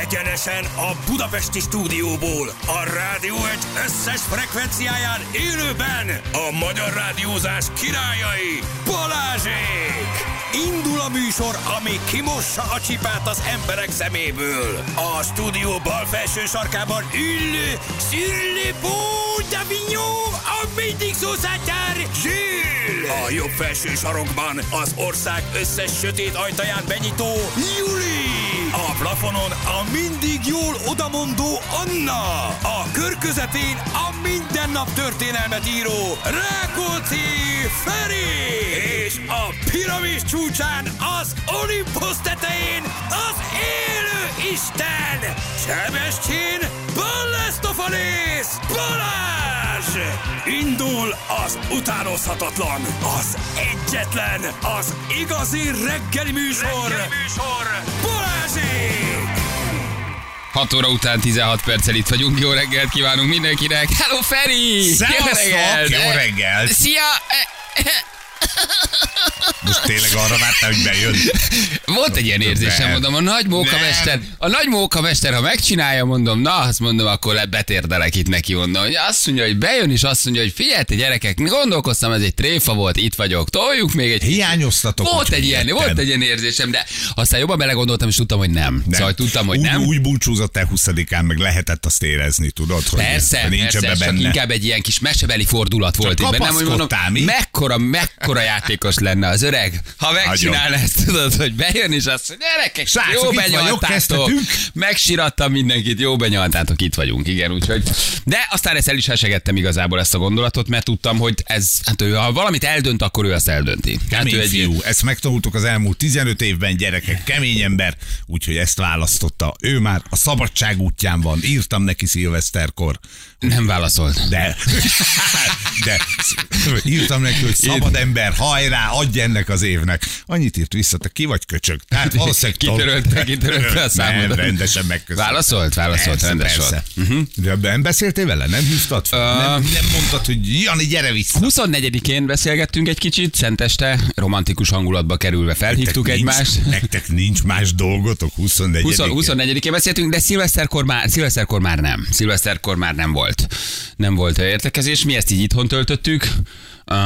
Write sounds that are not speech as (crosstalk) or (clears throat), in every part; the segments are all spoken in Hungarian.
Egyenesen a Budapesti stúdióból, a rádió egy összes frekvenciáján élőben a magyar rádiózás királyai Balázsék! Indul a műsor, ami kimossa a csipát az emberek szeméből. A stúdió bal felső sarkában ülő Szürli Davignon, a mindig szószátár Zsill! A jobb felső sarokban az ország összes sötét ajtaján benyitó Juli! A plafonon a mindig jól odamondó Anna! A kör közepén a mindennap történelmet író Rákóczi Feri! És a piramis csúcsán az Olympus tetején az élő Isten! Sebestyén Ballestofalész Balázs! Indul az utánozhatatlan, az egyetlen, az igazi reggeli műsor, reggeli műsor. Balázsék! 6 óra után 16 perccel itt vagyunk. Jó reggelt kívánunk mindenkinek. Hello Feri! Szevasztok! Jó reggelt! Szia! Most tényleg arra vártál, hogy bejön. Volt egy ilyen érzésem, mondom, a nagy mókamester, a nagy mókamester, ha megcsinálja, mondom, na, azt mondom, akkor le betérdelek itt neki, mondom, hogy azt mondja, hogy bejön, és azt mondja, hogy figyelj, gyerekek, gondolkoztam, ez egy tréfa volt, itt vagyok, toljuk még egy... Hiányoztatok. Volt egy ilyen, volt egy ilyen érzésem, de aztán jobban belegondoltam, és tudtam, hogy nem. nem. Szóval tudtam, hogy úgy, nem. Úgy búcsúzott el 20-án, meg lehetett azt érezni, tudod, hogy persze, nincs persze, ebbe benne. inkább egy ilyen kis mesebeli fordulat volt itt bennem, hogy mondom, mekkora, mekkora játékos lenne az öreg, ha megcsinálna ezt, tudod, hogy bejön, és azt mondja, gyerekek, Srácok, jó benyaltátok, megsirattam mindenkit, jó benyaltátok, itt vagyunk, igen, úgyhogy. De aztán ezt el is hesegettem igazából ezt a gondolatot, mert tudtam, hogy ez, hát ő, ha valamit eldönt, akkor ő azt eldönti. Hát Kemény ő egy fiú, ezt megtanultuk az elmúlt 15 évben, gyerekek, kemény ember, úgyhogy ezt választotta. Ő már a szabadság útján van, írtam neki szilveszterkor. Nem válaszolt. De, (laughs) de írtam neki, hogy szabad ember, hajrá, adj ennek az évnek. Annyit írt vissza, te ki vagy köcsög? Tehát (laughs) valószínűleg Kitörölte, kitörölte a számodat. Nem, rendesen megköszönöm. Válaszolt, válaszolt, Persze, rendes persze. volt. Uh-huh. De beszéltél vele? Nem hívtad fel? Ö- Nem, nem mondtad, hogy Jani, gyere vissza. 24-én beszélgettünk egy kicsit, szenteste, romantikus hangulatba kerülve felhívtuk Nektek egymást. Nincs, (laughs) nektek nincs más dolgotok 24 20, 24-én beszéltünk, de szilveszterkor már, szilveszterkor már nem. Szilveszterkor már nem volt. Nem volt értekezés. Mi ezt így itthon töltöttük. Uh,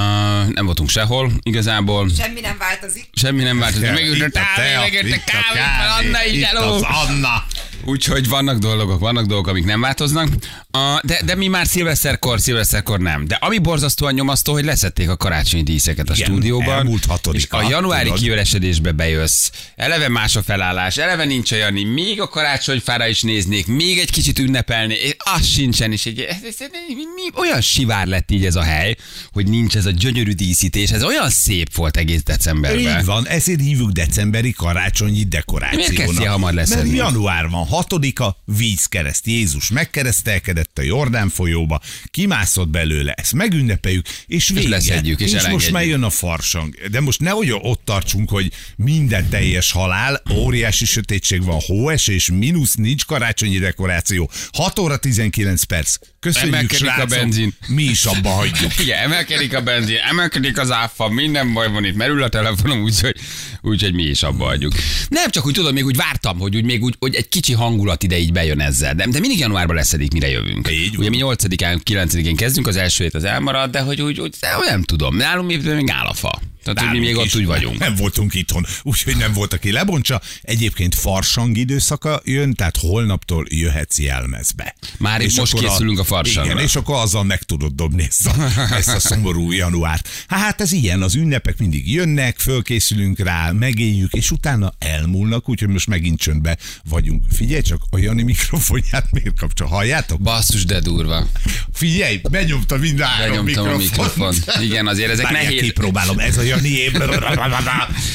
nem voltunk sehol igazából. Semmi nem változik. Semmi nem változott. Itt Megült a a kávé, itt a kávé, Anna így itt az Anna. Úgyhogy vannak dolgok, vannak dolgok, amik nem változnak. Uh, de, de mi már szilveszterkor, szilveszterkor nem. De ami borzasztóan nyomasztó, hogy leszették a karácsonyi díszeket a Igen, stúdióban. elmúlt hatodika, és a januári tudod. kiöresedésbe bejössz. Eleve más a felállás, eleve nincs olyan, még a karácsonyfára is néznék, még egy kicsit ünnepelni, és az sincsen, és egy, ez, ez, ez, mi, mi, olyan sivár lett így ez a hely, hogy nincs ez a gyönyörű díszítés, ez olyan szép volt egész decemberben. Így van, ezért hívjuk decemberi karácsonyi dekorációnak. Miért kezd ilyen hamar Mert leszedni? január van, hatodika, vízkereszt. Jézus megkeresztelkedett a Jordán folyóba, kimászott belőle, ezt megünnepeljük, és vége. leszedjük, és és most már jön a farsang. De most nehogy ott tartsunk, hogy minden teljes halál, óriási sötétség van, hóesés, mínusz, nincs karácsonyi dekoráció. 6 óra 19 perc. Köszönjük, Emelkedik a srácok. benzin. Mi is abba hagyjuk. (laughs) Igen, emelkedik a benzin, emelkedik az áfa, minden baj van itt, merül a telefonom, úgyhogy, úgyhogy mi is abba hagyjuk. Nem csak úgy tudom, még úgy vártam, hogy úgy még úgy, hogy egy kicsi hangulat ide így bejön ezzel, de, de mindig januárban leszedik, mire jövünk. Így Ugye mi 8-án, 9-én kezdünk, az első hét az elmarad, de hogy úgy, úgy de nem tudom, nálunk még áll a fa. Tehát, hogy mi még ott úgy vagyunk. Nem voltunk itthon, úgyhogy nem volt, aki lebontsa. Egyébként farsang időszaka jön, tehát holnaptól jöhetsz jelmezbe. Már itt most készülünk a farsangra. Igen, és akkor azzal meg tudod dobni ezt a, (laughs) ezt a szomorú januárt. Hát ez ilyen, az ünnepek mindig jönnek, fölkészülünk rá, megéljük, és utána elmúlnak, úgyhogy most megint csöndbe vagyunk. Figyelj csak, a Jani mikrofonját miért kapcsol? Halljátok? Basszus, de durva. Figyelj, benyomta mind a Benyomtam a mikrofont. mikrofont. Igen, azért ezek Várjál, nehéz. kipróbálom, ez a Jani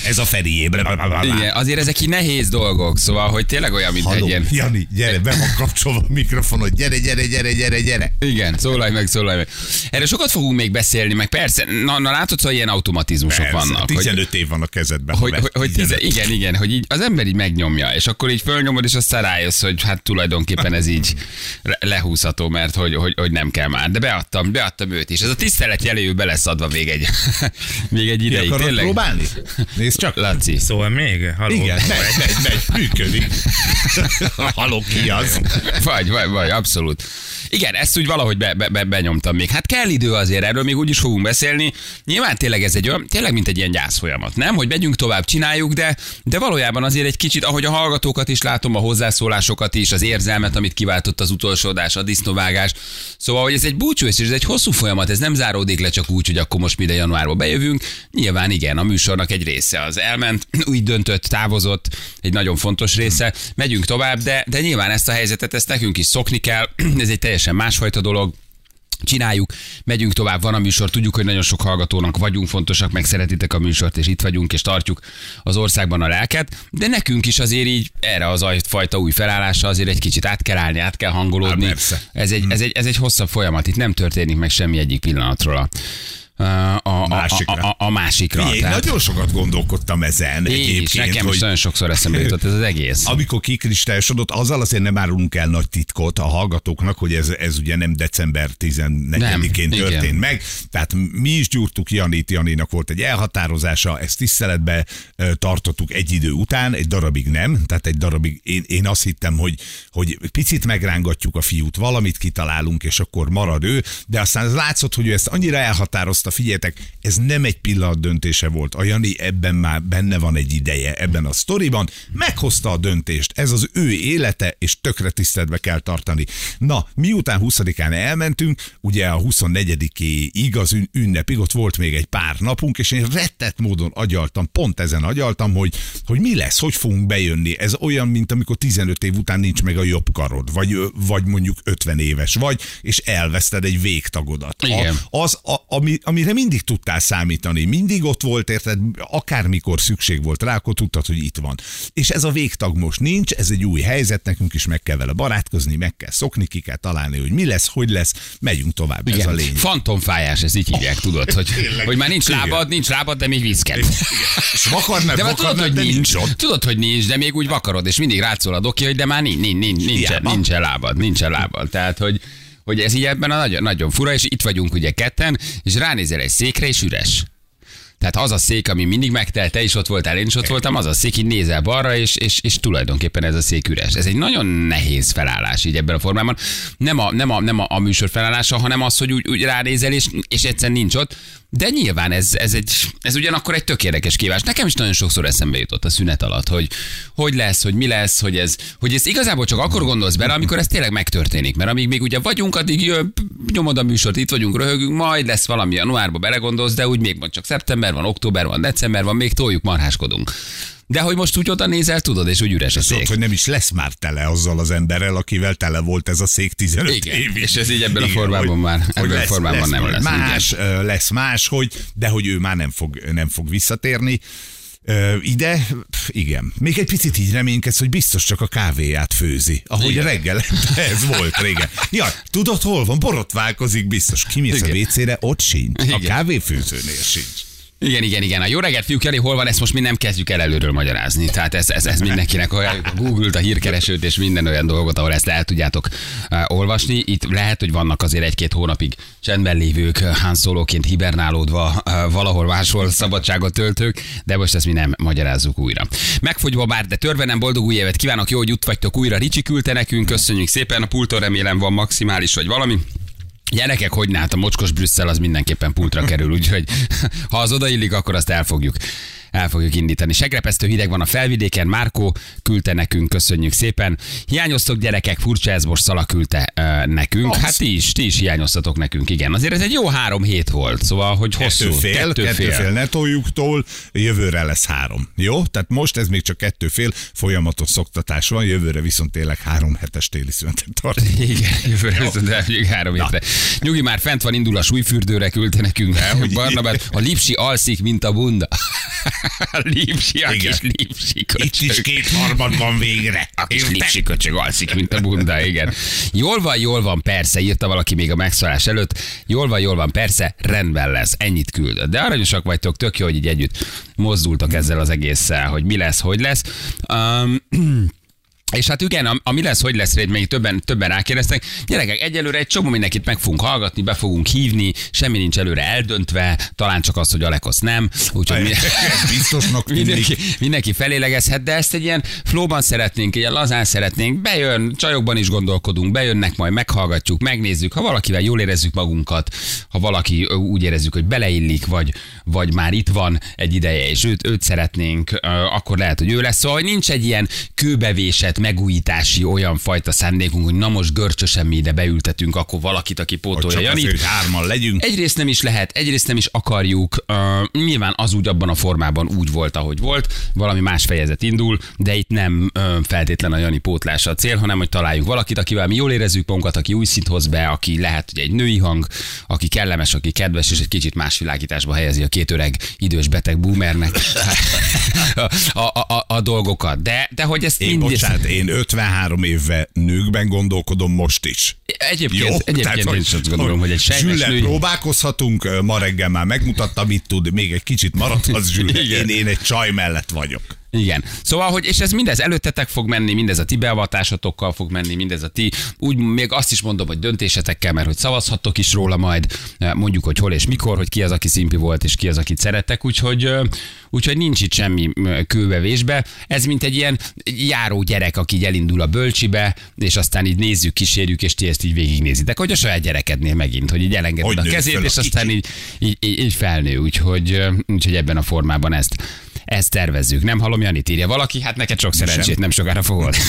ez a Feri Igen, azért ezek így nehéz dolgok, szóval, hogy tényleg olyan, mint egy Halló, ilyen... Jani, gyere, be van kapcsolva a mikrofonod, gyere, gyere, gyere, gyere, gyere. Igen, szólalj meg, szólalj meg. Erről sokat fogunk még beszélni, meg persze, na, na látod, hogy ilyen automatizmusok Persze, vannak. 15 év van a kezedben. hogy, hogy, hogy tize, 15. igen, igen, hogy így az ember így megnyomja, és akkor így fölnyomod, és aztán rájössz, hogy hát tulajdonképpen ez így le- lehúzható, mert hogy, hogy, hogy nem kell már. De beadtam, beadtam őt is. Ez a tisztelet jeléül be lesz adva még egy, (laughs) még egy egy Ki ideig. akarod Tényleg. próbálni? (laughs) Nézd csak. Laci. Szóval még? Halló? Igen, megy, megy, megy, működik. (laughs) Haló, ki az? Vagy, vagy, vagy, abszolút. Igen, ezt úgy valahogy be, be, be, benyomtam még. Hát kell idő azért, erről még úgy is fogunk beszélni. Nyilván tényleg ez egy olyan, tényleg mint egy ilyen gyász folyamat, nem? Hogy megyünk tovább, csináljuk, de, de valójában azért egy kicsit, ahogy a hallgatókat is látom, a hozzászólásokat is, az érzelmet, amit kiváltott az utolsó adás, a disznóvágás. Szóval, hogy ez egy búcsú, és ez egy hosszú folyamat, ez nem záródik le csak úgy, hogy akkor most mi ide januárba bejövünk. Nyilván igen, a műsornak egy része az elment, (clears throat) úgy döntött, távozott, egy nagyon fontos része. Megyünk tovább, de, de nyilván ezt a helyzetet, ezt nekünk is szokni kell. (clears throat) Ez egy teljesen másfajta dolog csináljuk, megyünk tovább, van a műsor, tudjuk, hogy nagyon sok hallgatónak vagyunk fontosak, meg szeretitek a műsort, és itt vagyunk, és tartjuk az országban a lelket, de nekünk is azért így erre az fajta új felállásra azért egy kicsit át kell állni, át kell hangolódni. Há. Ez egy, ez, egy, ez egy hosszabb folyamat, itt nem történik meg semmi egyik pillanatról a, a, a, Másikra. a, a, a másikra. Én nagyon sokat gondolkodtam ezen én is, egyébként, nekem is hogy nagyon sokszor eszembe jutott ez az egész. amikor kikristályosodott, azzal azért nem árulunk el nagy titkot a hallgatóknak, hogy ez, ez ugye nem december 14-én Nem, történt igen. meg. Tehát mi is gyúrtuk Janit, Janinak volt egy elhatározása, ezt tiszteletbe tartottuk egy idő után, egy darabig nem, tehát egy darabig én, én azt hittem, hogy, hogy picit megrángatjuk a fiút, valamit kitalálunk, és akkor marad ő, de aztán látszott, hogy ő ezt annyira elhatározta, figyeljetek, ez nem egy pillanat döntése volt. A Jani ebben már benne van egy ideje, ebben a sztoriban, meghozta a döntést, ez az ő élete, és tökre tiszteletbe kell tartani. Na, miután 20-án elmentünk, ugye a 24-ig az ün- ünnepig, ott volt még egy pár napunk, és én rettett módon agyaltam, pont ezen agyaltam, hogy, hogy mi lesz, hogy fogunk bejönni. Ez olyan, mint amikor 15 év után nincs meg a jobb karod, vagy, vagy mondjuk 50 éves vagy, és elveszted egy végtagodat. Igen. A, az, a, ami, amire mindig tudtál számítani, mindig ott volt, érted, akármikor szükség volt rá, akkor tudtad, hogy itt van. És ez a végtag most nincs, ez egy új helyzet, nekünk is meg kell vele barátkozni, meg kell szokni, ki kell találni, hogy mi lesz, hogy lesz, megyünk tovább, ez a lény. Fantomfájás, ez így hívják, tudod, hogy, (laughs) Tényleg. hogy már nincs Igen. lábad, nincs lábad, de még viszked. És vakarnak, De már tudod, hogy de nincs, ott. tudod, hogy nincs, de még úgy vakarod, és mindig rátszól a doki, hogy de már nincs, nincs, nincs, nincsen, Hiába. nincsen lábad, nincsen lábad. Tehát, hogy, hogy ez így ebben a nagyon, nagyon fura, és itt vagyunk ugye ketten, és ránézel egy székre, és üres. Tehát az a szék, ami mindig megtelt, te is ott voltál, én is ott voltam, az a szék, így nézel balra, és, és, és tulajdonképpen ez a szék üres. Ez egy nagyon nehéz felállás így ebben a formában. Nem a, nem a, nem a, a műsor felállása, hanem az, hogy úgy, úgy ránézel, és, és egyszer nincs ott. De nyilván ez, ez, egy, ez ugyanakkor egy tök érdekes kívás. Nekem is nagyon sokszor eszembe jutott a szünet alatt, hogy hogy lesz, hogy mi lesz, hogy ez, hogy ez igazából csak akkor gondolsz bele, amikor ez tényleg megtörténik. Mert amíg még ugye vagyunk, addig jön, nyomod a műsort, itt vagyunk, röhögünk, majd lesz valami januárba belegondolsz, de úgy még van csak szeptember van, október van, december van, még toljuk, marháskodunk. De hogy most úgy oda nézel, tudod, és úgy üres a Tudod, szék. hogy nem is lesz már tele azzal az emberrel, akivel tele volt ez a szék 15 Igen, évig. és ez így ebben a formában már- ebben a formában nem majd lesz, Más, ö, lesz más, hogy, de hogy ő már nem fog, nem fog visszatérni. Ö, ide, igen. Még egy picit így reménykedsz, hogy biztos csak a kávéját főzi. Ahogy Igen. reggel ez volt régen. Ja, tudod hol van? Borotválkozik biztos. Kimész a Igen. WC-re, ott sincs. A Igen. kávéfőzőnél sincs. Igen, igen, igen. A jó reggelt, fiúk, Jani, hol van, ezt most mi nem kezdjük el előről magyarázni. Tehát ez, ez, ez mindenkinek olyan, a Google-t, a hírkeresőt és minden olyan dolgot, ahol ezt el tudjátok uh, olvasni. Itt lehet, hogy vannak azért egy-két hónapig csendben lévők, Han Solo-ként hibernálódva, uh, valahol máshol szabadságot töltők, de most ezt mi nem magyarázzuk újra. Megfogyva bár, de törve nem boldog új évet kívánok, jó, hogy itt vagytok újra. Ricsi küldte nekünk, köszönjük szépen, a pulton remélem van maximális vagy valami. Gyerekek, hogy ne, hát a mocskos Brüsszel az mindenképpen pultra kerül, (laughs) úgyhogy ha az odaillik, akkor azt el fogjuk el fogjuk indítani. Segrepesztő hideg van a felvidéken, Márkó küldte nekünk, köszönjük szépen. Hiányoztok gyerekek, furcsa ez most Szala küldte uh, nekünk. Az. Hát ti is, ti is hiányoztatok nekünk, igen. Azért ez egy jó három hét volt, szóval, hogy hosszú. Kettő fél, kettő, kettő fél ne toljuk tól, jövőre lesz három. Jó? Tehát most ez még csak kettő fél, folyamatos szoktatás van, jövőre viszont tényleg három hetes téli szünetet tart. (laughs) Igen, jövőre viszont elmegyünk három hétre. Nyugi már fent van, indul a súlyfürdőre, küldte nekünk. Barnabát, a lipsi alszik, mint a bunda. A (laughs) lipsi, a Igen. lipsi Itt is kétharmad van végre. A kis Érted? lipsi köcsög alszik, mint a bunda, igen. Jól van, jól van, persze, írta valaki még a megszólás előtt. Jól van, jól van, persze, rendben lesz. Ennyit küldött. De aranyosak vagytok, tök jó, hogy így együtt mozdultak ezzel az egésszel, hogy mi lesz, hogy lesz. Um, (clears throat) És hát igen, am- ami lesz, hogy lesz, rá, még többen, többen rákérdeztek. Gyerekek, egyelőre egy csomó mindenkit meg fogunk hallgatni, be fogunk hívni, semmi nincs előre eldöntve, talán csak az, hogy Alekosz nem. Úgyhogy mi... (laughs) Biztosnak. Mindenki, mindenki felélegezhet, de ezt egy ilyen flóban szeretnénk, ilyen lazán szeretnénk, bejön, csajokban is gondolkodunk, bejönnek, majd meghallgatjuk, megnézzük, ha valakivel jól érezzük magunkat, ha valaki úgy érezzük, hogy beleillik, vagy, vagy már itt van egy ideje, és őt, őt szeretnénk, akkor lehet, hogy ő lesz. Szóval hogy nincs egy ilyen kőbevésett, megújítási olyan fajta szándékunk, hogy na most görcsösen mi ide beültetünk, akkor valakit, aki pótolja Janit. hogy hárman legyünk. Egyrészt nem is lehet, egyrészt nem is akarjuk. Uh, nyilván az úgy abban a formában úgy volt, ahogy volt, valami más fejezet indul, de itt nem uh, feltétlen a Jani pótlása a cél, hanem hogy találjunk valakit, akivel mi jól érezzük magunkat, aki új szint hoz be, aki lehet, hogy egy női hang, aki kellemes, aki kedves, és egy kicsit más világításba helyezi a két öreg idős beteg boomernek (laughs) a, a, a, a dolgokat. De, de hogy ezt Én, mindig... bocsánat, én 53 évve nőkben gondolkodom most is. Egyébként, egyébként én is azt gondolom, hogy egy sejmes női... próbálkozhatunk, ma reggel már megmutatta, mit tud, még egy kicsit maradhat Zsülle. Igen. Én, én egy csaj mellett vagyok. Igen. Szóval, hogy és ez mindez előttetek fog menni, mindez a ti beavatásotokkal fog menni, mindez a ti, úgy még azt is mondom, hogy döntésetekkel, mert hogy szavazhattok is róla majd, mondjuk, hogy hol és mikor, hogy ki az, aki szimpi volt, és ki az, akit szerettek, úgyhogy, ö, úgyhogy nincs itt semmi kőbevésbe. Ez mint egy ilyen járó gyerek, aki így elindul a bölcsibe, és aztán így nézzük, kísérjük, és ti ezt így végignézitek, hogy a saját gyerekednél megint, hogy így elengeded Hogy a kezét, föl a és aztán így, így, így, így felnő, úgyhogy, ö, úgyhogy ebben a formában ezt, ezt tervezzük. Nem hallom, Janit írja valaki, hát neked sok szerencsét, nem sokára fogod. (laughs)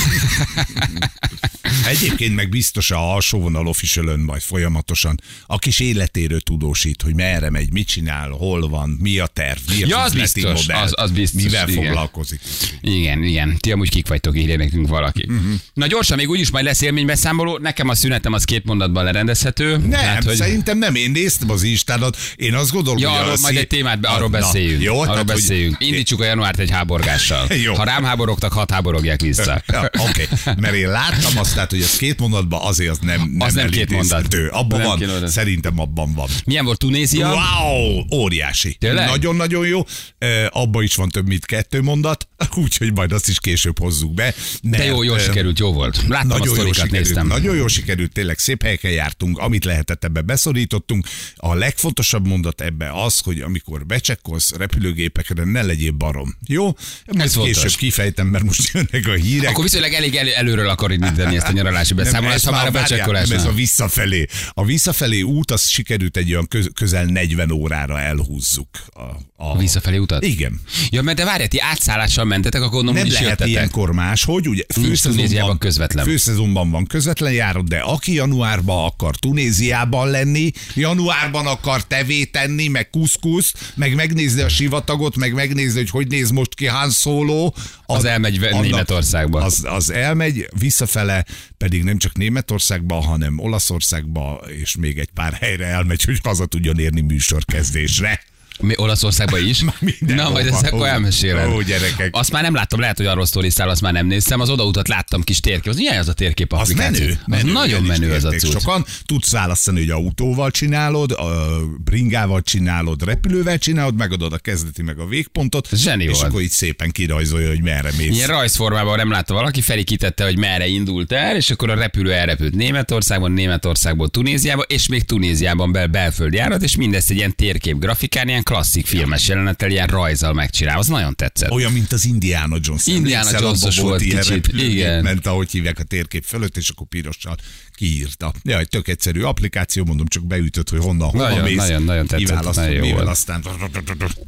Egyébként meg biztos a alsóvonal official majd folyamatosan a kis életéről tudósít, hogy merre megy, mit csinál, hol van, mi a terv, mi a Ja, az biztos, modell, az- az biztos, mivel igen. foglalkozik. Igen, igen. Ti amúgy kik vagytok, írja nekünk valaki. Uh-huh. Na gyorsan, még úgyis majd lesz élménybeszámoló. Nekem a szünetem az két mondatban lerendezhető. Nem, Hát, hogy... szerintem nem, én néztem az Instádat, én azt gondolom, Ja, hogy arról majd egy témát, be, arról Na, beszéljünk. Jó, arról tehát, hogy- beszéljünk. Indítsuk a januárt egy háborgással. (laughs) Jó. Ha rám háborogtak, hat háborogják vissza. (laughs) Ja, Oké, okay. mert én láttam azt, tehát, hogy ez két mondatban azért az nem, nem, Az nem két mondat. Abban Nem van, két szerintem abban van. Milyen volt Tunézia? Wow, óriási. Nagyon-nagyon jó. E, abban is van több, mint kettő mondat, (laughs) úgyhogy majd azt is később hozzuk be. De jó, jól sikerült, jó volt. Láttam a Nagyon jó sztorikat, sikerült, néztem. nagyon jó sikerült, tényleg szép helyeken jártunk, amit lehetett ebbe beszorítottunk. A legfontosabb mondat ebbe az, hogy amikor becsekkolsz repülőgépekre, ne legyél barom. Jó? Majd fontos. később kifejtem, mert most jönnek a hírek. Akkor viszonylag elég elő, előről akar indítani ezt a nyaralási beszámolást, ez ha már a várjál, becsekkolás. nem, Ez a visszafelé. A visszafelé út, az sikerült egy olyan köz, közel 40 órára elhúzzuk. A, a, A visszafelé utat? Igen. Ja, mert de várj, ti átszállással mentetek, akkor gondolom, Nem lehet jöttetek. ilyenkor máshogy, ugye Nincs Tunéziában közvetlen. Főszezonban van közvetlen járat, de aki januárban akar Tunéziában lenni, januárban akar tevét tenni, meg kuszkusz, meg megnézni a sivatagot, meg megnézni, hogy hogy néz most ki Han Solo. Az elmegy Németországba. Az, az elmegy, visszafele pedig nem csak Németországba, hanem Olaszországba, és még egy pár helyre elmegy, hogy haza tudjon érni műsorkezdésre. Mi Olaszországban is? (laughs) Na, majd ezt akkor elmesélem. ó, gyerekek. Azt már nem láttam, lehet, hogy arról sztorisztál, azt már nem néztem. Az odautat láttam kis térkép. Az milyen az a térkép Az applikáció? menő, Az menő nagyon ilyen menő az a cucc. Sokan tudsz választani, hogy autóval csinálod, a bringával csinálod, repülővel csinálod, megadod a kezdeti meg a végpontot, Zseni és volt. akkor így szépen kirajzolja, hogy merre mész. Ilyen rajzformában nem látta valaki, felikítette, hogy merre indult el, és akkor a repülő elrepült Németországban, Németországból Tunéziába, és még Tunéziában bel belföldi járat, és mindezt egy ilyen térkép grafikán, ilyen klasszik filmes jelenettel, ilyen rajzzal megcsinál. Az nagyon tetszett. Olyan, mint az Indiana Jones. Indiana abban volt kicsit, repülőgép, igen. Ment, ahogy hívják a térkép fölött, és akkor pirossal kiírta. Ja, egy tök egyszerű applikáció, mondom, csak beütött, hogy honnan, hova Nagyon, mész. nagyon, nagyon tetszett, kiválasztod, nagyon mivel volt. aztán...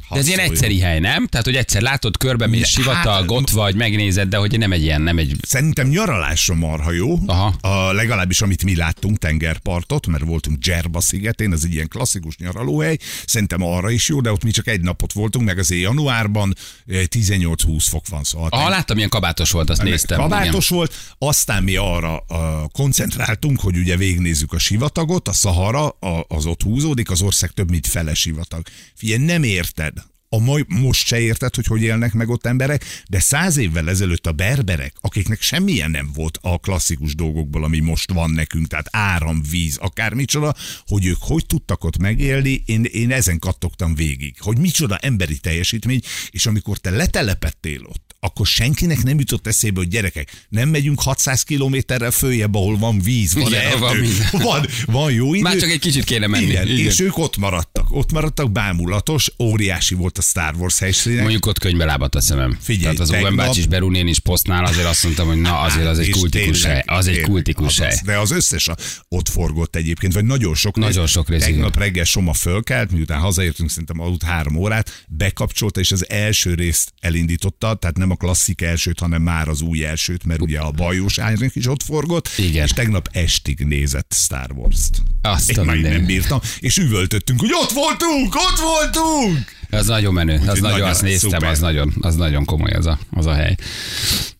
De ez ilyen egyszeri hely, nem? Tehát, hogy egyszer látod, körbe mész, sivatag, hát- ott vagy, megnézed, de hogy nem egy ilyen, nem egy... Szerintem nyaralásra marha jó. Aha. A, legalábbis amit mi láttunk, tengerpartot, mert voltunk Dzserba szigetén, ez egy ilyen klasszikus nyaralóhely. Szerintem arra is jó, de ott mi csak egy napot voltunk, meg azért januárban eh, 18-20 fok van. Szóval Ah, láttam, milyen kabátos volt, azt néztem. Kabátos volt, aztán mi arra uh, koncentráltunk, hogy ugye végignézzük a sivatagot, a Szahara, a, az ott húzódik, az ország több mint fele sivatag. Figyelj, nem érted. A mai, most se érted, hogy hogy élnek meg ott emberek, de száz évvel ezelőtt a berberek, akiknek semmilyen nem volt a klasszikus dolgokból, ami most van nekünk, tehát áram, víz, akármicsoda, hogy ők hogy tudtak ott megélni, én, én ezen kattogtam végig, hogy micsoda emberi teljesítmény, és amikor te letelepettél ott, akkor senkinek nem jutott eszébe, hogy gyerekek, nem megyünk 600 kilométerrel följebb, ahol van víz, van Igen, erdő, van minden. (laughs) van, van jó idő. Már csak egy kicsit kéne menni. Igen, Igen. és ők ott maradtak. Ott maradtak, bámulatos, óriási volt a Star Wars helyszínek. Mondjuk ott könyvbe lábadt a szemem. Figyelj, Tehát az Owen bácsi is Berunén is posztnál azért azt mondtam, hogy na azért az egy kultikus tényleg, hely. Az egy kultikus hely. De az összes a, ott forgott egyébként, vagy nagyon sok Nagyon sok rész, Tegnap reggel Soma fölkelt, miután hazaértünk, szerintem aludt három órát, bekapcsolta, és az első részt elindította, tehát nem a klasszik elsőt, hanem már az új elsőt, mert ugye a bajós árnyék is ott forgott, Igen. és tegnap estig nézett Star Wars-t. Azt Én már nem bírtam, és üvöltöttünk, hogy ott voltunk, ott voltunk! Az nagyon menő, az Úgyhogy nagyon, nagyon azt néztem, szuper. az nagyon, az nagyon komoly az a, az a hely.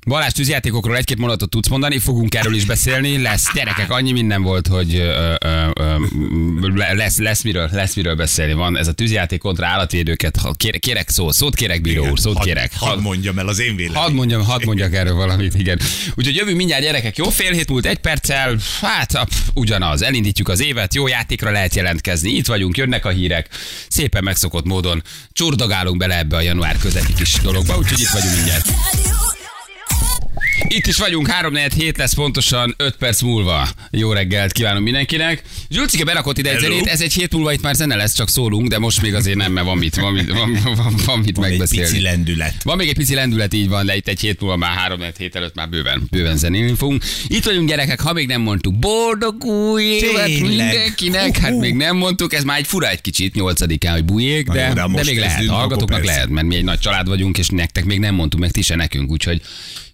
Balázs tűzjátékokról egy-két mondatot tudsz mondani, fogunk erről is beszélni. Lesz, gyerekek, annyi minden volt, hogy ö, ö, ö, le- lesz, lesz, miről, lesz miről beszélni. Van ez a tűzjáték kontra állatvédőket. Ha Kér, kérek szó, szót kérek, bíró úr, szót hadd, kérek. Hadd mondjam el az én véleményem. Hadd mondjam, hadd mondjak erről valamit, igen. Úgyhogy jövünk mindjárt gyerekek, jó fél hét múlt egy perccel, hát a, pff, ugyanaz, elindítjuk az évet, jó játékra lehet jelentkezni, itt vagyunk, jönnek a hírek, szépen megszokott módon csordogálunk bele ebbe a január közepi kis dologba, úgyhogy itt vagyunk mindjárt. Itt is vagyunk, 3 hét lesz pontosan 5 perc múlva. Jó reggelt kívánunk mindenkinek. Zsulcike berakott ide egy zenét, ez egy hét múlva itt már zene lesz, csak szólunk, de most még azért nem, mert van mit, van mit, van, van, van mit Van egy megbeszélni. pici lendület. Van még egy pici lendület, így van, de itt egy hét múlva már három hét előtt már bőven, bőven zenélni fogunk. Itt vagyunk gyerekek, ha még nem mondtuk, boldog új évet mindenkinek, hát még nem mondtuk, ez már egy fura egy kicsit, nyolcadikán, hogy bujék, Na de, jó, de de, még lehet, hallgatóknak lehet, mert mi egy nagy család vagyunk, és nektek még nem mondtuk, meg ti se nekünk, úgyhogy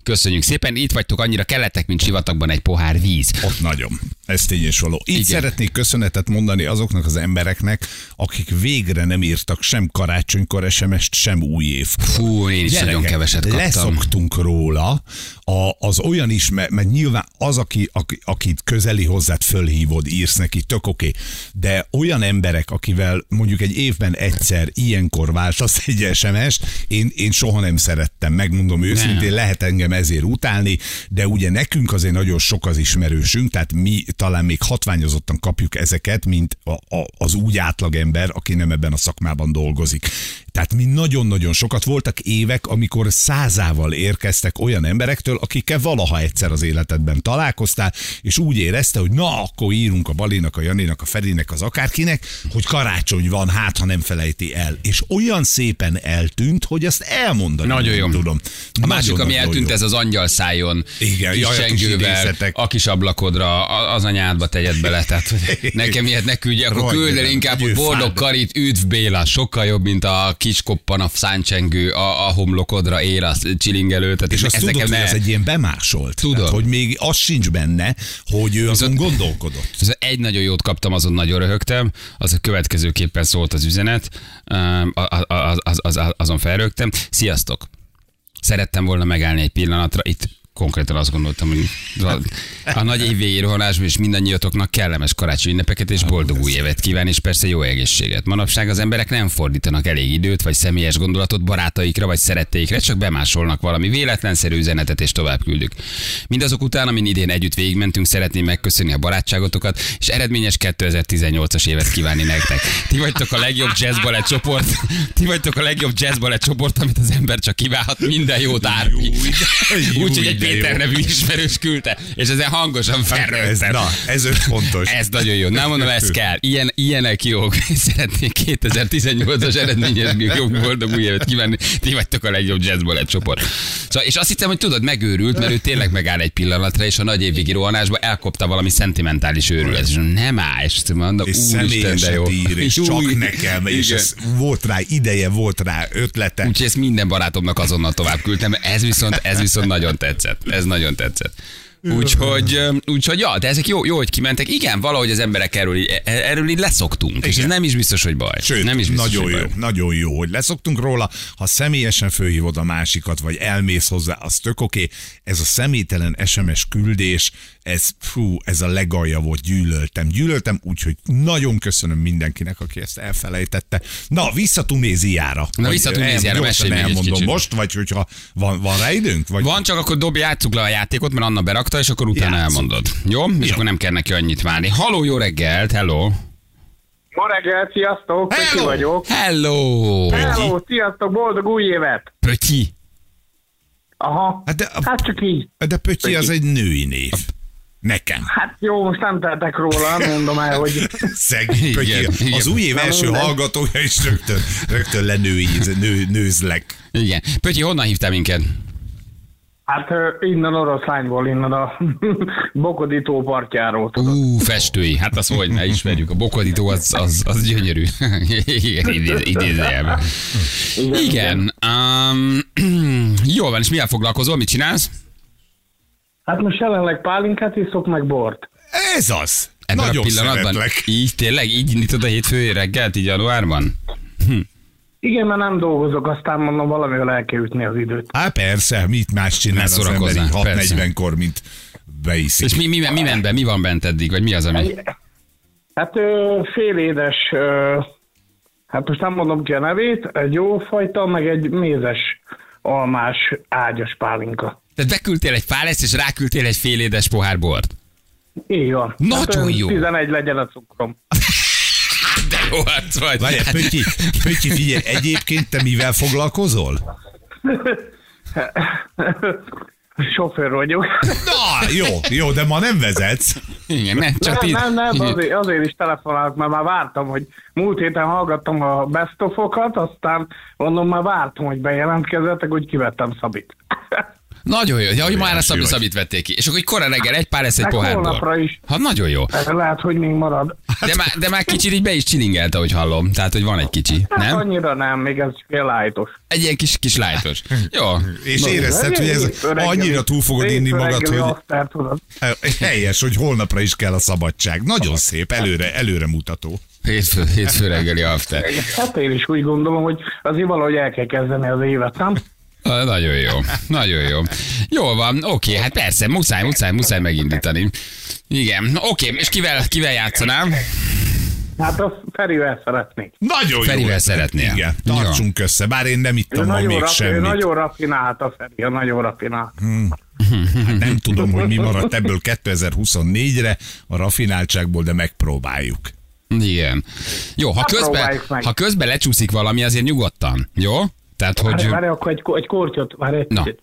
köszönjük szépen, itt vagytok, annyira kellettek, mint sivatagban egy pohár víz. Ott nagyon. Ez tény és való. Itt Igen. Szeretnék köszönetet mondani azoknak az embereknek, akik végre nem írtak sem karácsonykor SMS-t, sem új év. Fú, én is nagyon keveset kaptam. Leszoktunk róla, a, az olyan is, mert, mert nyilván az, aki, aki, akit közeli hozzád fölhívod, írsz neki, tök oké, de olyan emberek, akivel mondjuk egy évben egyszer ilyenkor váltasz egy SMS-t, én, én soha nem szerettem, megmondom őszintén, lehet engem ezért utálni, de ugye nekünk azért nagyon sok az ismerősünk, tehát mi talán még hatványozottan kapjuk ezeket, mint a, a, az úgy átlagember, aki nem ebben a szakmában dolgozik. Tehát mi nagyon-nagyon sokat voltak évek, amikor százával érkeztek olyan emberektől, akikkel valaha egyszer az életedben találkoztál, és úgy érezte, hogy na, akkor írunk a Balinak, a Janinak, a Ferinek, az akárkinek, hogy karácsony van, hát ha nem felejti el. És olyan szépen eltűnt, hogy azt elmondani Nagyon jó. tudom. A másik, ami eltűnt, jó. ez az angyal szájon, Igen, kis jaj, a kis a ablakodra, az anyádba tegyed bele. Tehát (laughs) nekem ilyet ne küldje, akkor küld el inkább, hogy boldog karit, üdv Béla, sokkal jobb, mint a kis koppan, a száncsengő, a, a homlokodra él, a csilingelő. Tehát És azt tudod, nekem hogy ne- ez egy ilyen bemásolt. Tudom. Tehát, hogy még az sincs benne, hogy ő azon Viszont- gondolkodott. Ez egy nagyon jót kaptam, azon nagyon röhögtem, az a következőképpen szólt az üzenet, um, a- a- az, az, az, azon felrögtem. Sziasztok! Szerettem volna megállni egy pillanatra, itt konkrétan azt gondoltam, hogy a, a nagy évvégi rohanásban és mindannyiatoknak kellemes karácsonyi ünnepeket és boldog új évet kíván, és persze jó egészséget. Manapság az emberek nem fordítanak elég időt, vagy személyes gondolatot barátaikra, vagy szeretteikre, csak bemásolnak valami véletlenszerű üzenetet, és tovább küldük. Mindazok után, amin idén együtt végigmentünk, szeretném megköszönni a barátságotokat, és eredményes 2018-as évet kívánni nektek. Ti vagytok a legjobb jazzbalett csoport, ti vagytok a legjobb jazzbalett csoport, amit az ember csak kívánhat, minden jót árpi. Úgyhogy egy Péter nevű ismerős küldte, és ezen hangosan Ez, felrögtem. na, ez fontos. Ez nagyon jó. Nem mondom, ez kell. Ilyen, ilyenek jók. (laughs) Szeretnék 2018-as eredményes jó boldog új évet kívánni. Ti vagytok a legjobb jazzbalett csoport. Szóval, és azt hiszem, hogy tudod, megőrült, mert ő tényleg megáll egy pillanatra, és a nagy évvégi rohanásba elkopta valami szentimentális őrület. És nem áll, és mondom, és úristen, de jó. ír, és Új, csak nekem, és igen. ez volt rá ideje, volt rá ötlete. Úgyhogy ezt minden barátomnak azonnal tovább küldtem. Ez viszont, ez viszont nagyon tetszett. Ez nagyon tetszett. Úgyhogy, úgyhogy, ja, de ezek jó, jó, hogy kimentek. Igen, valahogy az emberek erről, így- e- erről így leszoktunk. És ez Igen. nem is biztos, hogy baj. Sőt, nem is biztos, nagyon jó, baj. nagyon jó, hogy leszoktunk róla. Ha személyesen fölhívod a másikat, vagy elmész hozzá, az tök oké. Ez a személytelen SMS küldés, ez, fú, ez a legalja volt, gyűlöltem. Gyűlöltem, úgyhogy nagyon köszönöm mindenkinek, aki ezt elfelejtette. Na, vissza Tunéziára. Na, vissza Tunéziára, mesélj még egy kicsit. most, vagy hogyha van, van rá időnk? Vagy Van, csak akkor dobj, játsszuk le a játékot, mert Anna berakta, és akkor utána Játsszuk. elmondod. Jó? És Jó. akkor nem kell neki annyit várni. Haló, jó reggelt, hello. Ma reggel, sziasztok, Pötyi Hello! vagyok. Hello. Hello, sziasztok, boldog új évet! Pötyi. Aha. Hát de- hát csak így. De Pötyi az egy női név. Nekem. Hát jó, most nem tehetek róla, mondom el, hogy (laughs) Szegény. Igen, igen. Az új év első hallgatója is rögtön, rögtön lenői, nő, nőzlek. Igen. Pötyi, honnan hívtál minket? hát innen oroszlányból, innen a (laughs) Bokodi tó partjáról. tudod. Ú, festői. Hát az hogy ne ismerjük. A bokodító az, az, az gyönyörű. (laughs) Igen, idéz- idézőjelben. Igen. Um, (clears throat) jól van, és mivel foglalkozol? Mit csinálsz? Hát most jelenleg pálinkát iszok, meg bort. Ez az. Ebben Nagyon a pillanatban? szeretlek. Így tényleg? Így indítod a hétfő reggelt, így januárban? Igen, mert nem dolgozok, aztán mondom, valamivel el kell ütni az időt. Hát persze, mit más csinál az ember szórakozzál, így persze. 6.40-kor, mint beiszik. És mi, mi, mi ment be? Mi van bent eddig? Vagy mi az, ami... Hát ö, félédes, ö, hát most nem mondom ki a nevét, egy jó fajta, meg egy mézes almás ágyas pálinka. Tehát beküldtél egy fáleszt, és ráküldtél egy félédes pohár bort. Így van. Nagyon hát, jó. 11 legyen a cukrom. (laughs) De jó arc vagy. Várjál, Hát- Pötyi, Pötyi, figyelj, egyébként te mivel foglalkozol? Sofőr vagyok. Na, jó, jó, de ma nem vezetsz. Igen, nem, csak nem, ti... nem, nem, azért, azért is telefonálok, mert már vártam, hogy múlt héten hallgattam a best aztán mondom, már vártam, hogy bejelentkezzetek, hogy kivettem Szabit. Nagyon jó. Ja, hogy már a Szabi. Szabit vették ki. És akkor egy korán reggel egy pár lesz egy Meg pohár is. Ha nagyon jó. Lehet, hogy még marad. De már, de már kicsit így be is csilingelt, ahogy hallom. Tehát, hogy van egy kicsi. Hát Nem? annyira nem, még ez fél lájtos. Egy ilyen kis, kis lájtos. Jó. És érezted, hogy ez annyira túl fogod inni magad, hogy helyes, hogy holnapra is kell a szabadság. Nagyon szép, előre, előre mutató. Hétfő, hétfő reggeli after. Hát én is úgy gondolom, hogy azért valahogy el kell kezdeni az évet, nem? Nagyon jó, nagyon jó. Jól van, oké, hát persze, muszáj, muszáj, muszáj megindítani. Igen, oké, és kivel, kivel játszanám? Hát a Ferivel szeretnék. Nagyon jó. Ferivel ötlet. szeretnél. Igen, tartsunk össze, bár én nem ittam ma nagyon, még rafi, ő semmit. nagyon rafinált a Feri, a nagyon rafinált. Hát nem tudom, hogy mi maradt ebből 2024-re a rafináltságból, de megpróbáljuk. Igen. Jó, ha Hát közben, ha közben lecsúszik valami, azért nyugodtan, jó? Tehát, hogy... Várj, várj, akkor egy, egy kortyot, várj egy Na. kicsit.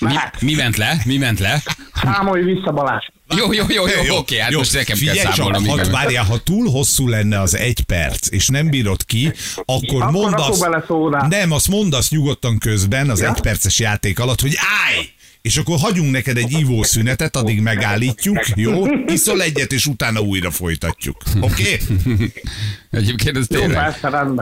Mi, mi ment le? Mi ment le? Számolj vissza Balázs. Jó, jó, jó, jó, oké, hát most nekem kell Figyelj számolnom. Csak, igen. ha, várjál, ha túl hosszú lenne az egy perc, és nem bírod ki, akkor, Akkor bele szódát. nem, azt mondd azt nyugodtan közben az Ja. egy perces játék alatt, hogy állj! És akkor hagyunk neked egy ivószünetet, addig megállítjuk, jó? Iszol egyet, és utána újra folytatjuk. Oké? Okay? Egyébként ez tényleg.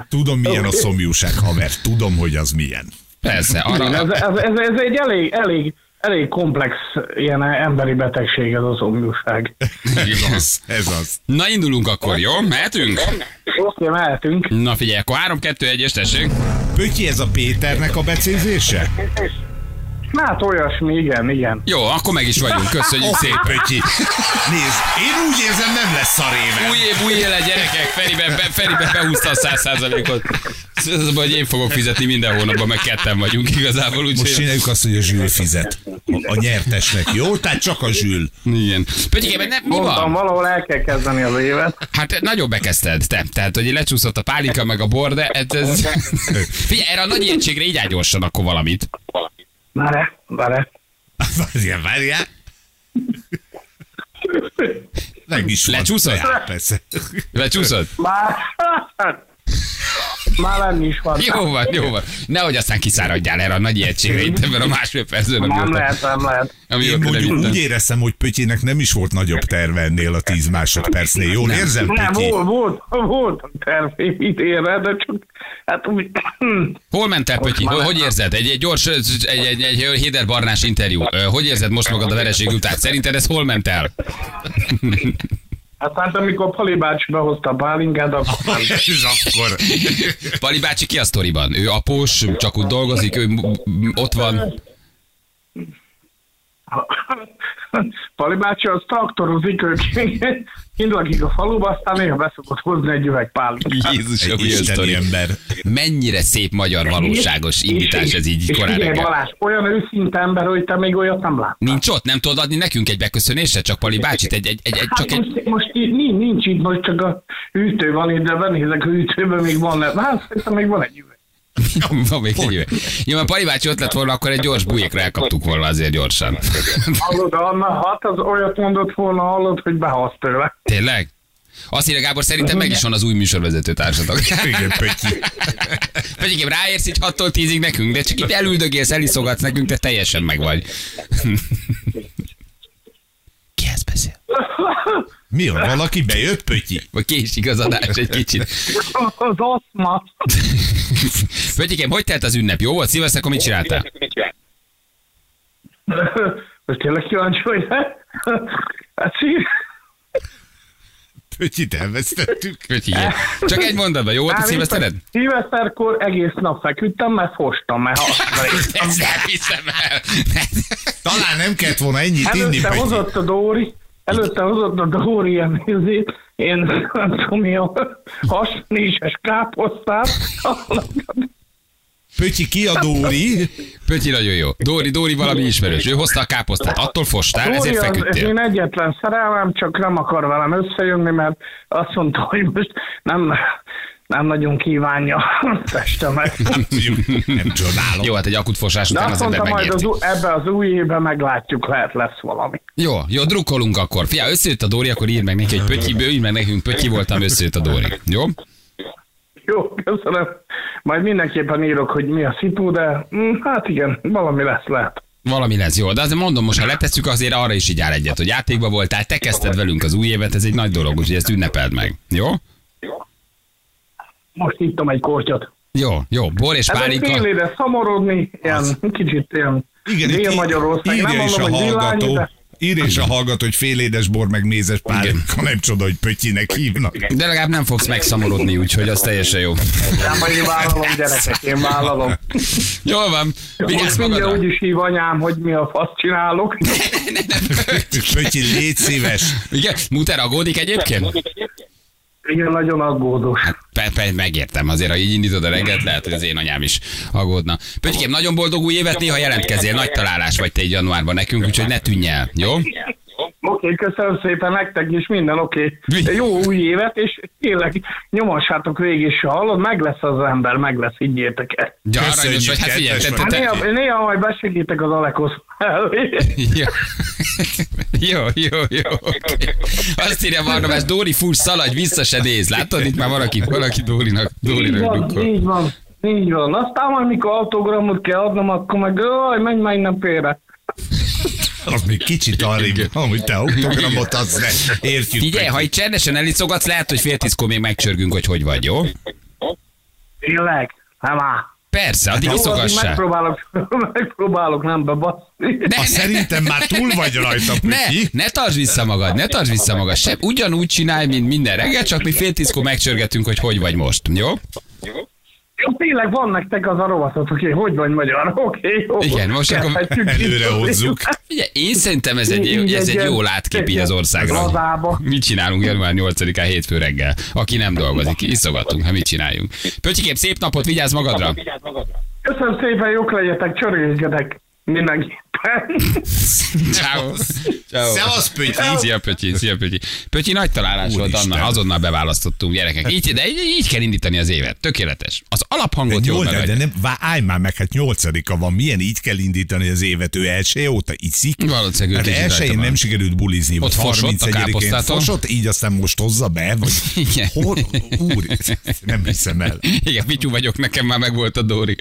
Tudom, milyen a szomjúság, haver. Tudom, hogy az milyen. Persze, arra, Ez, ez, ez, ez egy elég, elég, elég komplex ilyen emberi betegség ez az szomjúság. Ez az, ez az. Na indulunk akkor, jó? Mehetünk? Oké, mehetünk. Na figyelj, akkor 3, 2, 1 és tessék. Pötyi, ez a Péternek a becézése? Na hát olyasmi, igen, igen. Jó, akkor meg is vagyunk, köszönjük szépen. Pötyi. Nézd, én úgy érzem, nem lesz szaréve. Új év, új élet, gyerekek, Feribe, be, Feribe behúzta a száz százalékot. Ez az, hogy én fogok fizetni minden hónapban, meg ketten vagyunk igazából, Most úgyhogy... csináljuk azt, hogy a zsűl fizet. A, a nyertesnek, jó? Tehát csak a zsűl. Igen. Pötyikem, ne, mi Mondtam, van? valahol el kell kezdeni az évet. Hát nagyon bekezdted, te. Tehát, hogy lecsúszott a pálinka, meg a bor, de hát ez... (laughs) Figyelj, erre a nagy ilyenségre így gyorsan akkor valamit. Várj, várj. Várjál, várjál. Meg is. Lecsúszott? Ja, persze. Lecsúszott? Már, már lenni is van. Jó van, jó van. Nehogy aztán kiszáradjál erre a nagy ilyenségre itt ebben a másfél percben, Nem amióta, lehet, nem lehet. Én nem mondjuk ittam. úgy éreztem, hogy Pötyinek nem is volt nagyobb terve ennél a 10 másodpercnél. Jól Nem. érzem, Nem, Pötyi? volt, volt, volt tervém idénre, de csak, hát úgy, Hol ment el, Pötyi? Hogy, nem. hogy érzed? Egy, egy gyors, egy, egy, egy Héder Barnás interjú. Hogy érzed most magad a vereség után? Szerinted ez hol ment el? Hát, hát amikor Pali bácsi behozta a pálinkát, (laughs) akkor nem. Ez akkor. Pali bácsi ki a sztoriban? Ő após, csak úgy dolgozik, ő ott van. Pali bácsi az traktorozik, ők kint lakik a faluba, aztán néha beszokott hozni egy üveg pálinkát. Egy ilyen isteni ember. Mennyire szép magyar valóságos indítás ez így és korán reggel. Balázs, olyan őszinte ember, hogy te még olyat nem láttál. Nincs ott, nem tudod adni nekünk egy beköszönésre, csak Pali bácsit, egy, egy, egy, egy Hát csak egy... most, most így nincs, nincs itt, most csak a hűtő van itt, de benézek a hűtőben, még van, hát szerintem még van egy üveg. (laughs) Van még egy. Jó, mert Pali bácsi ott lett volna, akkor egy gyors bujékra elkaptuk volna azért gyorsan. (laughs) Hallod, Anna, hát az olyat mondott volna, hallod, hogy behasz tőle. Tényleg? Azt írja Gábor, szerintem meg is van az új műsorvezető társatok. (laughs) Igen, Pötyi. Pötyikem, ráérsz így 6-tól 10-ig nekünk, de csak itt elüldögélsz, eliszogatsz nekünk, te teljesen meg vagy. Ki ez beszél? Mi van, valaki bejött, Pötyi? Vagy késik az adás egy kicsit. (laughs) Az aszma. (laughs) Pötyikem, hogy telt az ünnep? Jó volt? Szilveszter, mit csináltál? (laughs) Most tényleg kíváncsi vagy? Hát szív. Pötyit elvesztettük. Pötyikem. Csak egy mondatban, jó volt a szilvesztered? Szilveszterkor egész nap feküdtem, mert fostam, mert ha Ezt nem hiszem el. Talán nem kellett volna ennyit inni, Előtte Pötyi. hozott a Dóri, előtte hozott a Dóri ilyen nézét, én nem tudom mi a hasnéses káposztát. Pötyi, ki a Dóri? Pötyi nagyon jó. Dóri, Dóri valami ismerős. Ő hozta a káposztát. Attól fostál, Dóri ezért az, az feküdtél. én egyetlen szerelmem, csak nem akar velem összejönni, mert azt mondta, hogy most nem, nem nagyon kívánja a testemet. (laughs) Nem csodálom. Jó, hát egy akut fosás De után azt az ember majd az, megérti. ebbe az új évben meglátjuk, lehet lesz valami. Jó, jó, drukkolunk akkor. Fia, összejött a Dóri, akkor írd meg neki, hogy Pötyi, írd meg nekünk, Pötyi voltam, összejött a Dóri. Jó? Jó, köszönöm. Majd mindenképpen írok, hogy mi a szitu, de mm, hát igen, valami lesz lehet. Valami lesz jó. De azért mondom, most ha letesszük, azért arra is így áll egyet, hogy játékba voltál, te kezdted velünk az új évet, ez egy nagy dolog, úgyhogy ezt ünnepeld meg. Jó? Most ittam egy kortyot. Jó, jó. Bor és Ez egy pálinka. fél éve szamorodni, ilyen kicsit ilyen Igen, Dél-Magyarország. Nem írja is a villányi, hallgató. de Írja is a hallgató, hogy félédes bor meg mézes pálinka, nem csoda, hogy Pötyinek hívnak. De legalább nem fogsz megszamorodni, úgyhogy az teljesen jó. nem, majd én vállalom, gyerekek, én vállalom. Jól van. Vigyázz Most mindjárt magadra. úgy is hív anyám, hogy mi a fasz csinálok. Pötyi, légy szíves. Igen, Muter aggódik egyébként? Igen, nagyon aggódós. Pe, pe, megértem, azért ha így indítod a reggelt, lehet, hogy az én anyám is aggódna. Pötykém, nagyon boldog új évet, néha jelentkezzél, nagy találás vagy te egy januárban nekünk, úgyhogy ne tűnj el, jó? Oké, köszönöm szépen nektek is, minden oké. Jó új évet, és tényleg nyomassátok végig is, hallod, meg lesz az ember, meg lesz, higgyétek el. Ja, Köszönjük, aranyos vagy, hát figyelj, te, te, Hát te, néha, néha majd besegítek az Alekosz mellé. (laughs) jó. jó, jó, oké. Azt írja Barnabás, Dóri fuss, szaladj, vissza se néz. Látod, itt már valaki, valaki Dórinak, Így Dórinak van, dukkol. így van, így van. Aztán majd mikor autogramot kell adnom, akkor meg, jaj, menj már innen félre. Az még kicsit arrébb, hogy te autogramot adsz, ne. Értjük. Figyelj, ha itt csendesen eliszogatsz, lehet, hogy fél tízkor még megcsörgünk, hogy hogy vagy, jó? Tényleg? Nem áll. Persze, addig addig iszogassál. megpróbálok, (laughs) megpróbálok nem bebaszni. Ne, Ha szerintem már túl vagy rajta, Ne, Pötyi. ne tartsd vissza magad, ne tartsd vissza magad. Sem, ugyanúgy csinálj, mint minden reggel, csak mi fél tízkor megcsörgetünk, hogy hogy vagy most. Jó? Jó, tényleg van nektek az a rovatot, oké, hogy vagy magyar, (laughs) oké, jó. Igen, most akkor (laughs) előre hozzuk. Ugye, én szerintem ez egy, Így ez egy jó látkép így az országra. Lazába. Mit csinálunk január 8-án hétfő reggel? Aki nem dolgozik, iszogatunk, hát mit csináljunk? Pötyikép, szép napot, vigyázz magadra! Köszönöm szépen, jók legyetek, csörgésgetek mindenképpen. Ciao. Ciao. Szevasz, Pötyi. Szia Pötyi, szia Pötyi. Pötyi nagy találás volt, Úristen. Anna, azonnal beválasztottunk gyerekek. Így, de így, így kell indítani az évet. Tökéletes. Az alaphangot jól Nyolc, de nem, vá, állj már meg, hát nyolcadika van, milyen így kell indítani az évet, ő első óta iszik. Valószínűleg Hát elsőjén nem sikerült bulizni, Ott vagy fosott a 31-én káposztától. fosott, így aztán most hozza be, vagy (laughs) Igen. hol, úr, nem hiszem el. Igen, Pityu vagyok, nekem már megvolt a Dóri.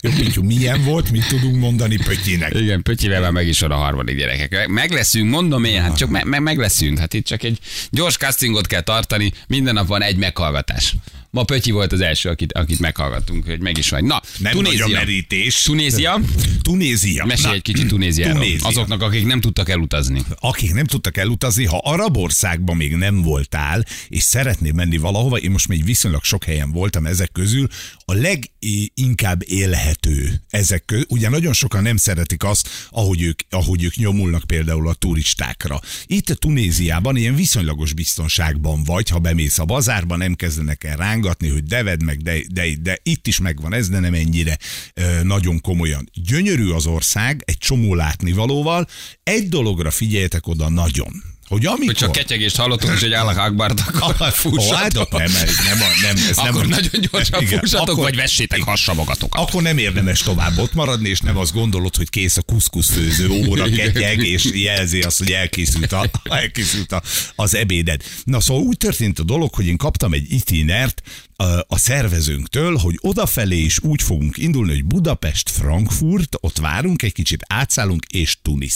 Jó, Pityu, milyen volt, mit tudunk mondani Pötyinek? Igen, Pötyivel már meg is van a harmadik gyerekek. Meg leszünk, mondom én, hát csak me- me- meg leszünk. Hát itt csak egy gyors castingot kell tartani, minden nap van egy meghallgatás. Ma Pötyi volt az első, akit, akit meghallgattunk, hogy meg is vagy. Na, Nem nagy a Tunézia. merítés. Tunézia. Tunézia. Mesélj Na, egy kicsit Tunéziáról. Tunézia. Azoknak, akik nem tudtak elutazni. akik nem tudtak elutazni, ha arab országban még nem voltál, és szeretnél menni valahova, én most még viszonylag sok helyen voltam ezek közül, a leginkább élhető ezek közül. Ugye nagyon sokan nem szeretik azt, ahogy ők, ahogy ők nyomulnak például a turistákra. Itt a Tunéziában ilyen viszonylagos biztonságban vagy, ha bemész a bazárba, nem kezdenek el rángatni, hogy de vedd meg, de, de, de itt is megvan ez, de nem ennyire ö, nagyon komolyan. Gyönyörű az ország, egy csomó látnivalóval. Egy dologra figyeljetek oda nagyon Hogy amikor... Hogy csak ketyegést hallottunk, és egy Allah Akbart, akkor hát fussatok. nem, nem, nem, ez Akkor nem, nagyon gyorsan Igen, fussatok, akkor- vagy vessétek hassa magatokat. Akkor nem érdemes tovább ott maradni, és nem azt gondolod, hogy kész a kuszkusz főző óra ketyeg, és jelzi azt, hogy elkészült, a, elkészült a, az ebéded. Na szóval úgy történt a dolog, hogy én kaptam egy itinert a, a szervezőnktől, hogy odafelé is úgy fogunk indulni, hogy Budapest, Frankfurt, ott várunk, egy kicsit átszállunk, és Tunis.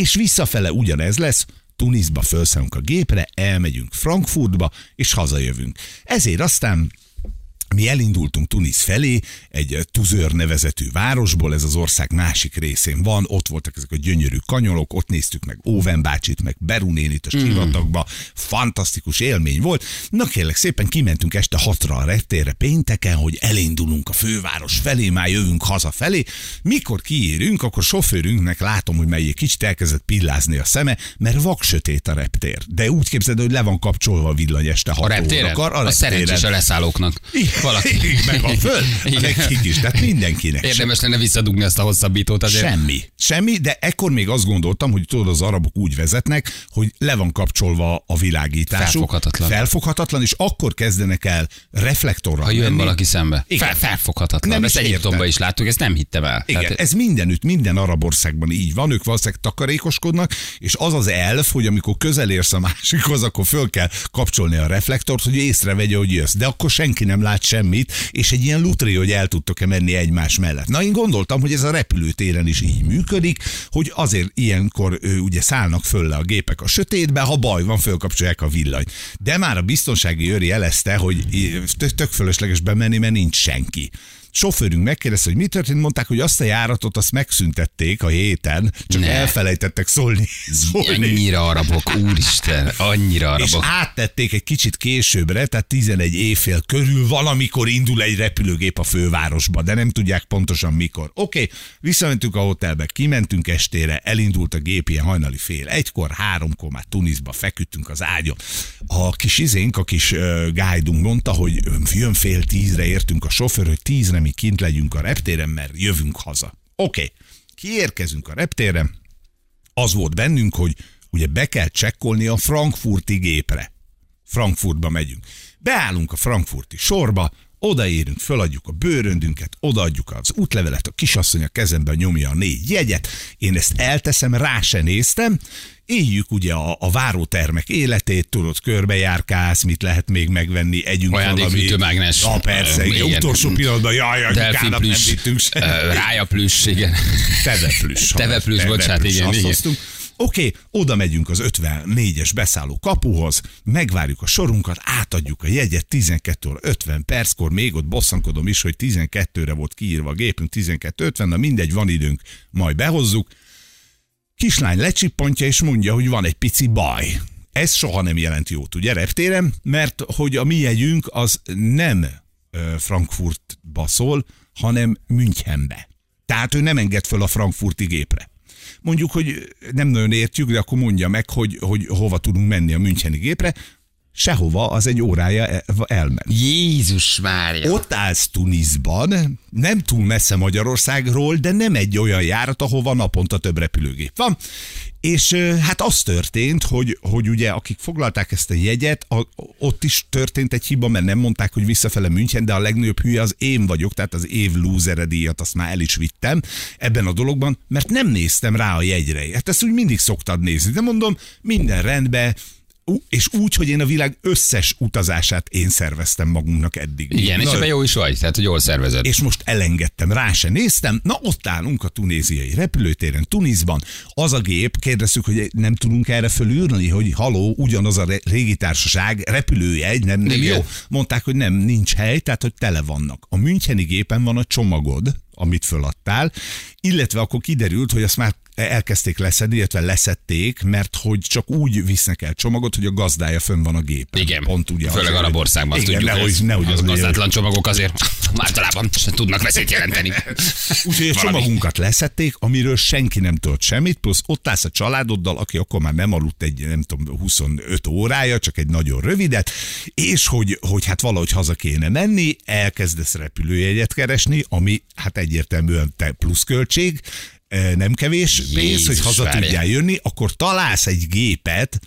És visszafele ugyanez lesz, Tunisba felszállunk a gépre, elmegyünk Frankfurtba, és hazajövünk. Ezért aztán mi elindultunk Tunis felé, egy Tuzör nevezetű városból, ez az ország másik részén van, ott voltak ezek a gyönyörű kanyolok, ott néztük meg Óven bácsit, meg Berunénit a sivatagba, fantasztikus élmény volt. Na kérlek szépen kimentünk este hatra a reptérre pénteken, hogy elindulunk a főváros felé, már jövünk haza felé. Mikor kiérünk, akkor sofőrünknek látom, hogy melyik kicsit elkezdett pillázni a szeme, mert vaksötét a reptér. De úgy képzeld, hogy le van kapcsolva a villany este A 6 reptéren? órakor. A szerencsés a leszállóknak. Valaki. (laughs) Meg van föl, nekik is, tehát mindenkinek. Érdemes lenne visszadugni azt a hosszabbítót azért. Semmi. Semmi, de ekkor még azt gondoltam, hogy tudod, az arabok úgy vezetnek, hogy le van kapcsolva a világításuk. Felfoghatatlan. Felfoghatatlan, és akkor kezdenek el reflektorral Ha jön menni. valaki szembe. Igen. Fel, felfoghatatlan. Nem ezt Egyiptomban is láttuk, ezt nem hittem el. Igen, Tehát- ez mindenütt, minden arab országban így van, ők valószínűleg takarékoskodnak, és az az elf, hogy amikor közel érsz a másikhoz, akkor föl kell kapcsolni a reflektort, hogy észrevegye, hogy jössz. De akkor senki nem lát semmit, és egy ilyen lutri, hogy el tudtok-e menni egymás mellett. Na, én gondoltam, hogy ez a repülőtéren is így működik, hogy azért ilyenkor ő, ugye szállnak föl le a gépek a sötétbe, ha baj van, fölkapcsolják a villanyt. De már a biztonsági őri jelezte, hogy tök fölösleges bemenni, mert nincs senki sofőrünk megkérdezte, hogy mi történt, mondták, hogy azt a járatot azt megszüntették a héten, csak Ne. elfelejtettek szólni. (laughs) szólni. Annyira arabok, úristen, annyira És arabok. áttették egy kicsit későbbre, tehát 11 évfél körül valamikor indul egy repülőgép a fővárosba, de nem tudják pontosan mikor. Oké, okay, visszamentünk a hotelbe, kimentünk estére, elindult a gép ilyen hajnali fél egykor, háromkor már Tunisba feküdtünk az ágyon. A kis izénk, a kis uh, guide mondta, hogy jön fél tízre értünk a sofőr, hogy tízre mi kint legyünk a reptéren, mert jövünk haza. Oké, okay. kiérkezünk a reptéren, az volt bennünk, hogy ugye be kell csekkolni a frankfurti gépre. Frankfurtba megyünk. Beállunk a frankfurti sorba, odaérünk, föladjuk a bőröndünket, odaadjuk az útlevelet, a kisasszony a kezemben nyomja a négy jegyet, én ezt elteszem, rá se néztem, éljük ugye a, a várótermek életét, tudod, körbejárkálsz, mit lehet még megvenni, együnk valami. Ajándékfűtőmágnes. Ja, persze, Ö, igen. igen. utolsó pillanatban, jaj, anyukának nem vittünk se. rája plüss, igen. Teveplüss. Teveplüss, bocsánat, igen, azt igen. hoztunk. Oké, okay, oda megyünk az 54-es beszálló kapuhoz, megvárjuk a sorunkat, átadjuk a jegyet 12 óra 50 perckor, még ott bosszankodom is, hogy 12-re volt kiírva a gépünk, 12.50, na mindegy, van időnk, majd behozzuk. Kislány lecsippantja és mondja, hogy van egy pici baj. Ez soha nem jelent jót, ugye, reptéren, mert hogy a mi jegyünk az nem Frankfurtba szól, hanem Münchenbe. Tehát ő nem enged föl a frankfurti gépre. Mondjuk, hogy nem nagyon értjük, de akkor mondja meg, hogy, hogy hova tudunk menni a Müncheni gépre. Sehova, az egy órája el- elment. Jézus Mária. Ott állsz Tunisban, nem túl messze Magyarországról, de nem egy olyan járat, ahova naponta több repülőgép van. És hát az történt, hogy, hogy ugye akik foglalták ezt a jegyet, a, ott is történt egy hiba, mert nem mondták, hogy visszafele München, de a legnagyobb hülye az én vagyok, tehát az év lúzere díjat azt már el is vittem ebben a dologban, mert nem néztem rá a jegyre. Hát ezt úgy mindig szoktad nézni, de mondom, minden rendben, és úgy, hogy én a világ összes utazását én szerveztem magunknak eddig. Igen, és Na, ebben jó is vagy, tehát hogy jól szervezed. és most elengedtem, rá se néztem. Na, ott állunk a tunéziai repülőtéren, Tunisban. Az a gép, kérdeztük, hogy nem tudunk erre fölülni, hogy haló, ugyanaz a re- légitársaság repülőjegy, nem, nem Igen. jó. Mondták, hogy nem, nincs hely, tehát hogy tele vannak. A Müncheni gépen van a csomagod, amit föladtál, illetve akkor kiderült, hogy azt már elkezdték leszedni, illetve leszették, mert hogy csak úgy visznek el csomagot, hogy a gazdája fönn van a gépen. Igen, Pont ugye főleg arab országban Igen, tudjuk, nehogy, hogy nehogy az az gazdátlan csomagok azért (laughs) általában tudnak veszélyt jelenteni. (laughs) Úgyhogy a csomagunkat leszették, amiről senki nem tudott semmit, plusz ott állsz a családoddal, aki akkor már nem aludt egy, nem tudom, 25 órája, csak egy nagyon rövidet, és hogy, hogy hát valahogy haza kéne menni, elkezdesz repülőjegyet keresni, ami hát egyértelműen te pluszköltség, nem kevés pénz, Jézus, hogy haza várj. tudjál jönni, akkor találsz egy gépet,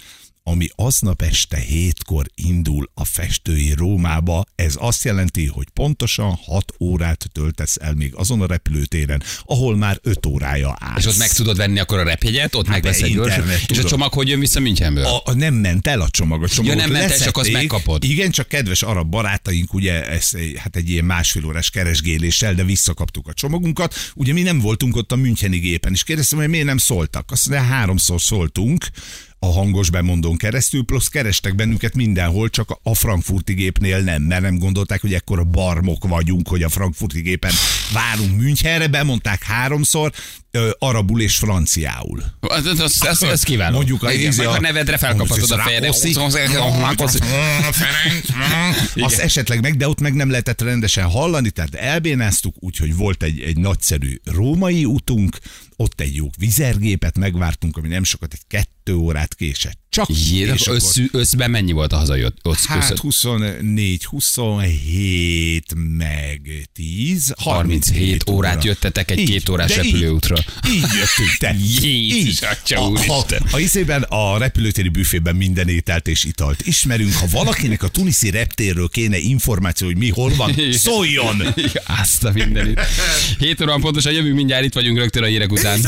ami aznap este hétkor indul a festői Rómába. Ez azt jelenti, hogy pontosan 6 órát töltesz el még azon a repülőtéren, ahol már 5 órája állsz. És ott meg tudod venni akkor a repjegyet, ott de gyorsan, internet, és a csomag hogy jön vissza Münchenből? A, a nem ment el a csomag, a csomagot nem ment el, csak azt megkapod. Igen, csak kedves arab barátaink, ugye, ez, egy- hát egy ilyen másfél órás keresgéléssel, de visszakaptuk a csomagunkat. Ugye mi nem voltunk ott a Müncheni gépen, és kérdeztem, hogy miért nem szóltak. Azt mondja, háromszor szóltunk, a hangos bemondón keresztül, plusz kerestek bennünket mindenhol, csak a frankfurti gépnél nem, mert nem gondolták, hogy ekkora barmok vagyunk, hogy a frankfurti gépen várunk Münchenre, bemondták háromszor, ö, arabul és franciául. Az, az, az, az, az kiváló. Mondjuk a- Igen, meg a- a nevedre felkaphatod a. Rákoszi. Azt esetleg meg, de ott meg nem lehetett rendesen hallani, tehát elbénáztuk, úgyhogy volt egy, egy nagyszerű római utunk, ott egy jó vizergépet megvártunk, ami nem sokat, egy kettő órát késett. Csak Jé, és akkor akkor- össz, összben mennyi volt a hazajött? Össz, Hát össz, 24, 27, meg 10, 37 órát jöttetek egy Így, két órás de így. repülőútra. Így jöttünk, te. (laughs) Jézus, atya a, a, a izében a repülőtéri büfében minden ételt és italt ismerünk. Ha valakinek a tuniszi reptérről kéne információ, hogy mi hol van, (laughs) szóljon! Azt a mindenit. 7 óra pontosan jövünk mindjárt, itt vagyunk rögtön a hírek után.